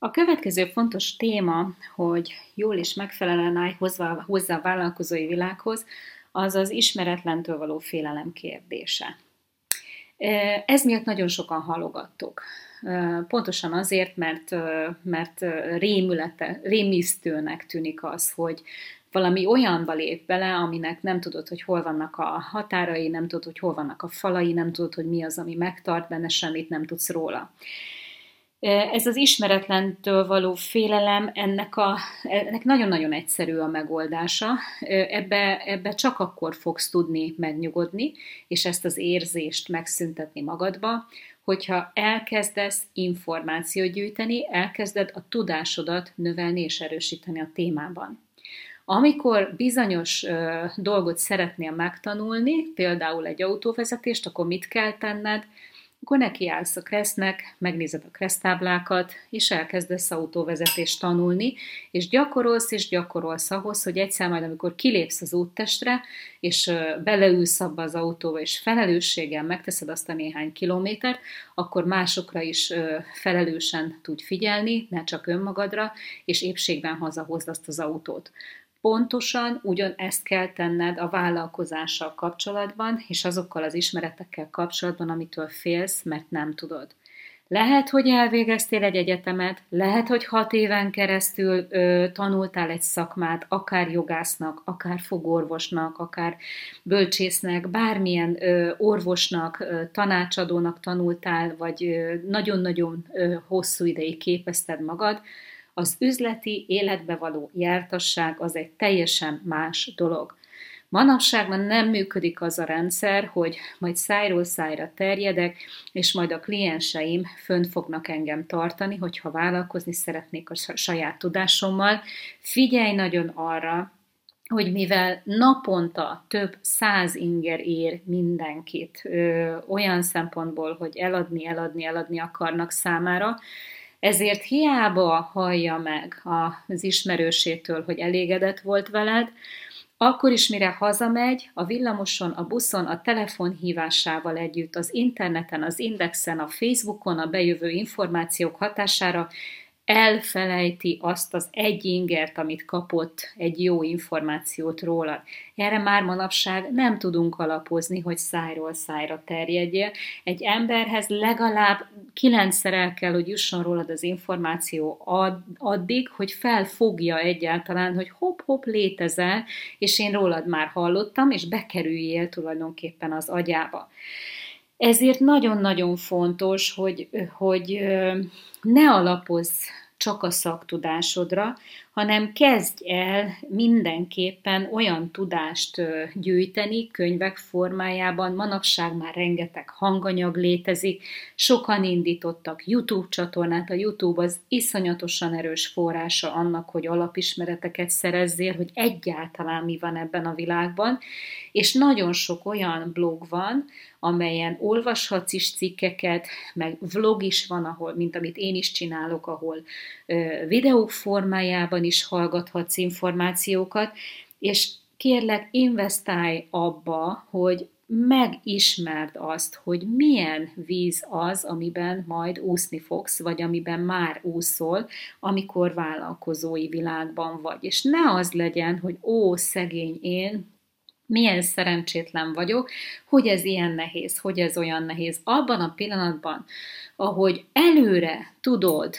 A következő fontos téma, hogy jól és megfelelően állj hozzá, hozzá a vállalkozói világhoz, az az ismeretlentől való félelem kérdése. Ez miatt nagyon sokan halogattok. Pontosan azért, mert, mert rémülete, rémisztőnek tűnik az, hogy valami olyanba lép bele, aminek nem tudod, hogy hol vannak a határai, nem tudod, hogy hol vannak a falai, nem tudod, hogy mi az, ami megtart benne, semmit nem tudsz róla. Ez az ismeretlentől való félelem, ennek, a, ennek nagyon-nagyon egyszerű a megoldása. Ebbe, ebbe csak akkor fogsz tudni megnyugodni, és ezt az érzést megszüntetni magadba, hogyha elkezdesz információt gyűjteni, elkezded a tudásodat növelni és erősíteni a témában. Amikor bizonyos ö, dolgot szeretnél megtanulni, például egy autóvezetést, akkor mit kell tenned? Akkor nekiállsz a kresznek, megnézed a kresztáblákat, és elkezdesz autóvezetést tanulni, és gyakorolsz és gyakorolsz ahhoz, hogy egyszer majd, amikor kilépsz az úttestre, és beleülsz abba az autóba, és felelősséggel megteszed azt a néhány kilométert, akkor másokra is felelősen tudj figyelni, ne csak önmagadra, és épségben hazahozd azt az autót. Pontosan ugyanezt kell tenned a vállalkozással kapcsolatban, és azokkal az ismeretekkel kapcsolatban, amitől félsz, mert nem tudod. Lehet, hogy elvégeztél egy egyetemet, lehet, hogy hat éven keresztül ö, tanultál egy szakmát, akár jogásznak, akár fogorvosnak, akár bölcsésznek, bármilyen ö, orvosnak, ö, tanácsadónak tanultál, vagy ö, nagyon-nagyon ö, hosszú ideig képezted magad, az üzleti életbe való jártasság az egy teljesen más dolog. Manapság már nem működik az a rendszer, hogy majd szájról szájra terjedek, és majd a klienseim fönn fognak engem tartani, hogyha vállalkozni szeretnék a saját tudásommal. Figyelj nagyon arra, hogy mivel naponta több száz inger ér mindenkit ö, olyan szempontból, hogy eladni, eladni, eladni akarnak számára, ezért hiába hallja meg az ismerősétől, hogy elégedett volt veled, akkor is, mire hazamegy, a villamoson, a buszon, a telefonhívásával együtt, az interneten, az indexen, a Facebookon, a bejövő információk hatására elfelejti azt az egy ingert, amit kapott egy jó információt róla. Erre már manapság nem tudunk alapozni, hogy szájról szájra terjedje. Egy emberhez legalább kilencszer el kell, hogy jusson rólad az információ addig, hogy felfogja egyáltalán, hogy hop-hop létezel, és én rólad már hallottam, és bekerüljél tulajdonképpen az agyába. Ezért nagyon-nagyon fontos, hogy, hogy ne alapozz csak a szaktudásodra, hanem kezdj el mindenképpen olyan tudást gyűjteni könyvek formájában. Manapság már rengeteg hanganyag létezik, sokan indítottak YouTube csatornát. A YouTube az iszonyatosan erős forrása annak, hogy alapismereteket szerezzél, hogy egyáltalán mi van ebben a világban, és nagyon sok olyan blog van, amelyen olvashatsz is cikkeket, meg vlog is van, ahol, mint amit én is csinálok, ahol ö, videók formájában is hallgathatsz információkat, és kérlek, investálj abba, hogy megismerd azt, hogy milyen víz az, amiben majd úszni fogsz, vagy amiben már úszol, amikor vállalkozói világban vagy. És ne az legyen, hogy ó, szegény én, milyen szerencsétlen vagyok, hogy ez ilyen nehéz, hogy ez olyan nehéz. Abban a pillanatban, ahogy előre tudod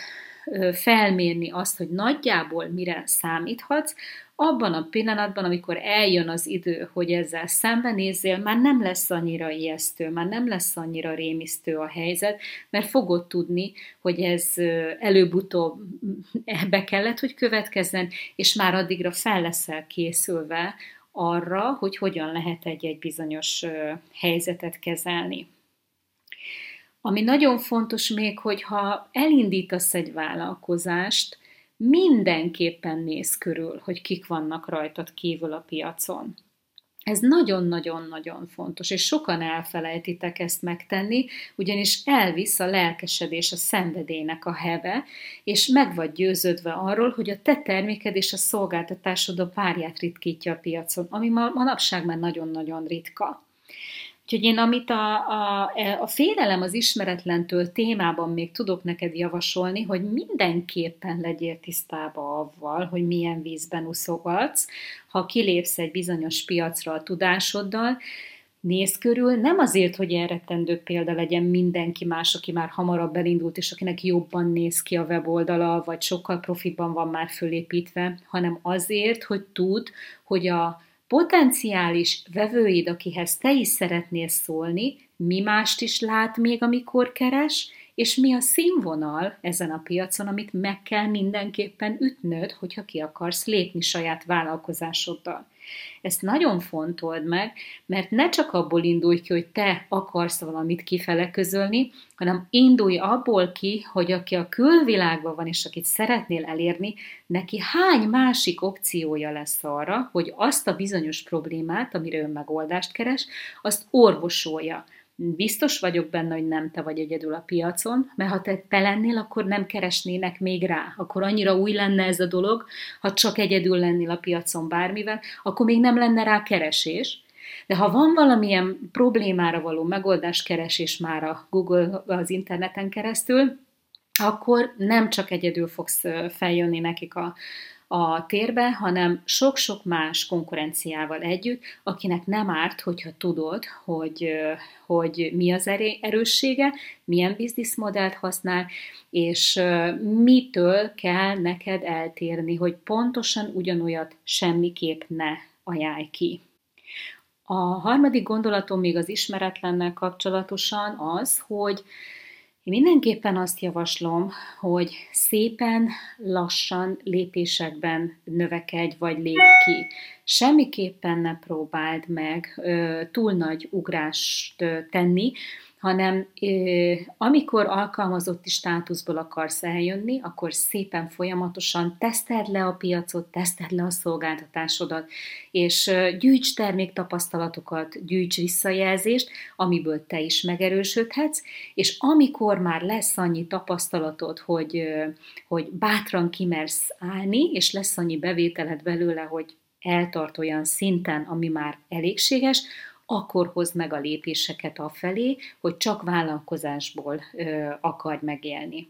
felmérni azt, hogy nagyjából mire számíthatsz, abban a pillanatban, amikor eljön az idő, hogy ezzel szembenézzél, már nem lesz annyira ijesztő, már nem lesz annyira rémisztő a helyzet, mert fogod tudni, hogy ez előbb-utóbb be kellett, hogy következzen, és már addigra fel leszel készülve arra, hogy hogyan lehet egy-egy bizonyos helyzetet kezelni. Ami nagyon fontos még, hogyha elindítasz egy vállalkozást, mindenképpen néz körül, hogy kik vannak rajtad kívül a piacon. Ez nagyon-nagyon-nagyon fontos, és sokan elfelejtitek ezt megtenni, ugyanis elvisz a lelkesedés, a szenvedélynek a heve, és meg vagy győződve arról, hogy a te terméked és a szolgáltatásod a párját ritkítja a piacon, ami ma, manapság már nagyon-nagyon ritka. Úgyhogy én amit a, a, a félelem az ismeretlentől témában még tudok neked javasolni, hogy mindenképpen legyél tisztába avval, hogy milyen vízben uszogatsz, ha kilépsz egy bizonyos piacra a tudásoddal, néz körül, nem azért, hogy elrettendő példa legyen mindenki más, aki már hamarabb elindult, és akinek jobban néz ki a weboldala, vagy sokkal profitban van már fölépítve, hanem azért, hogy tud, hogy a potenciális vevőid, akihez te is szeretnél szólni, mi mást is lát még, amikor keres, és mi a színvonal ezen a piacon, amit meg kell mindenképpen ütnöd, hogyha ki akarsz lépni saját vállalkozásoddal. Ezt nagyon fontold meg, mert ne csak abból indulj ki, hogy te akarsz valamit kifele közölni, hanem indulj abból ki, hogy aki a külvilágban van, és akit szeretnél elérni, neki hány másik opciója lesz arra, hogy azt a bizonyos problémát, amire ön megoldást keres, azt orvosolja Biztos vagyok benne, hogy nem te vagy egyedül a piacon, mert ha te, te lennél, akkor nem keresnének még rá. Akkor annyira új lenne ez a dolog, ha csak egyedül lennél a piacon bármivel, akkor még nem lenne rá keresés. De ha van valamilyen problémára való keresés már a Google, az interneten keresztül, akkor nem csak egyedül fogsz feljönni nekik a, a térbe, hanem sok-sok más konkurenciával együtt, akinek nem árt, hogyha tudod, hogy, hogy mi az erőssége, milyen bizniszmodellt használ, és mitől kell neked eltérni, hogy pontosan ugyanolyat semmiképp ne ajánlj ki. A harmadik gondolatom még az ismeretlennel kapcsolatosan az, hogy én mindenképpen azt javaslom, hogy szépen, lassan, lépésekben növekedj vagy lép ki. Semmiképpen ne próbáld meg ö, túl nagy ugrást ö, tenni, hanem amikor alkalmazotti státuszból akarsz eljönni, akkor szépen folyamatosan teszted le a piacot, teszted le a szolgáltatásodat, és gyűjts terméktapasztalatokat, gyűjts visszajelzést, amiből te is megerősödhetsz, és amikor már lesz annyi tapasztalatod, hogy, hogy bátran kimersz állni, és lesz annyi bevételed belőle, hogy eltart olyan szinten, ami már elégséges, akkor hozd meg a lépéseket afelé, hogy csak vállalkozásból ö, akarj megélni.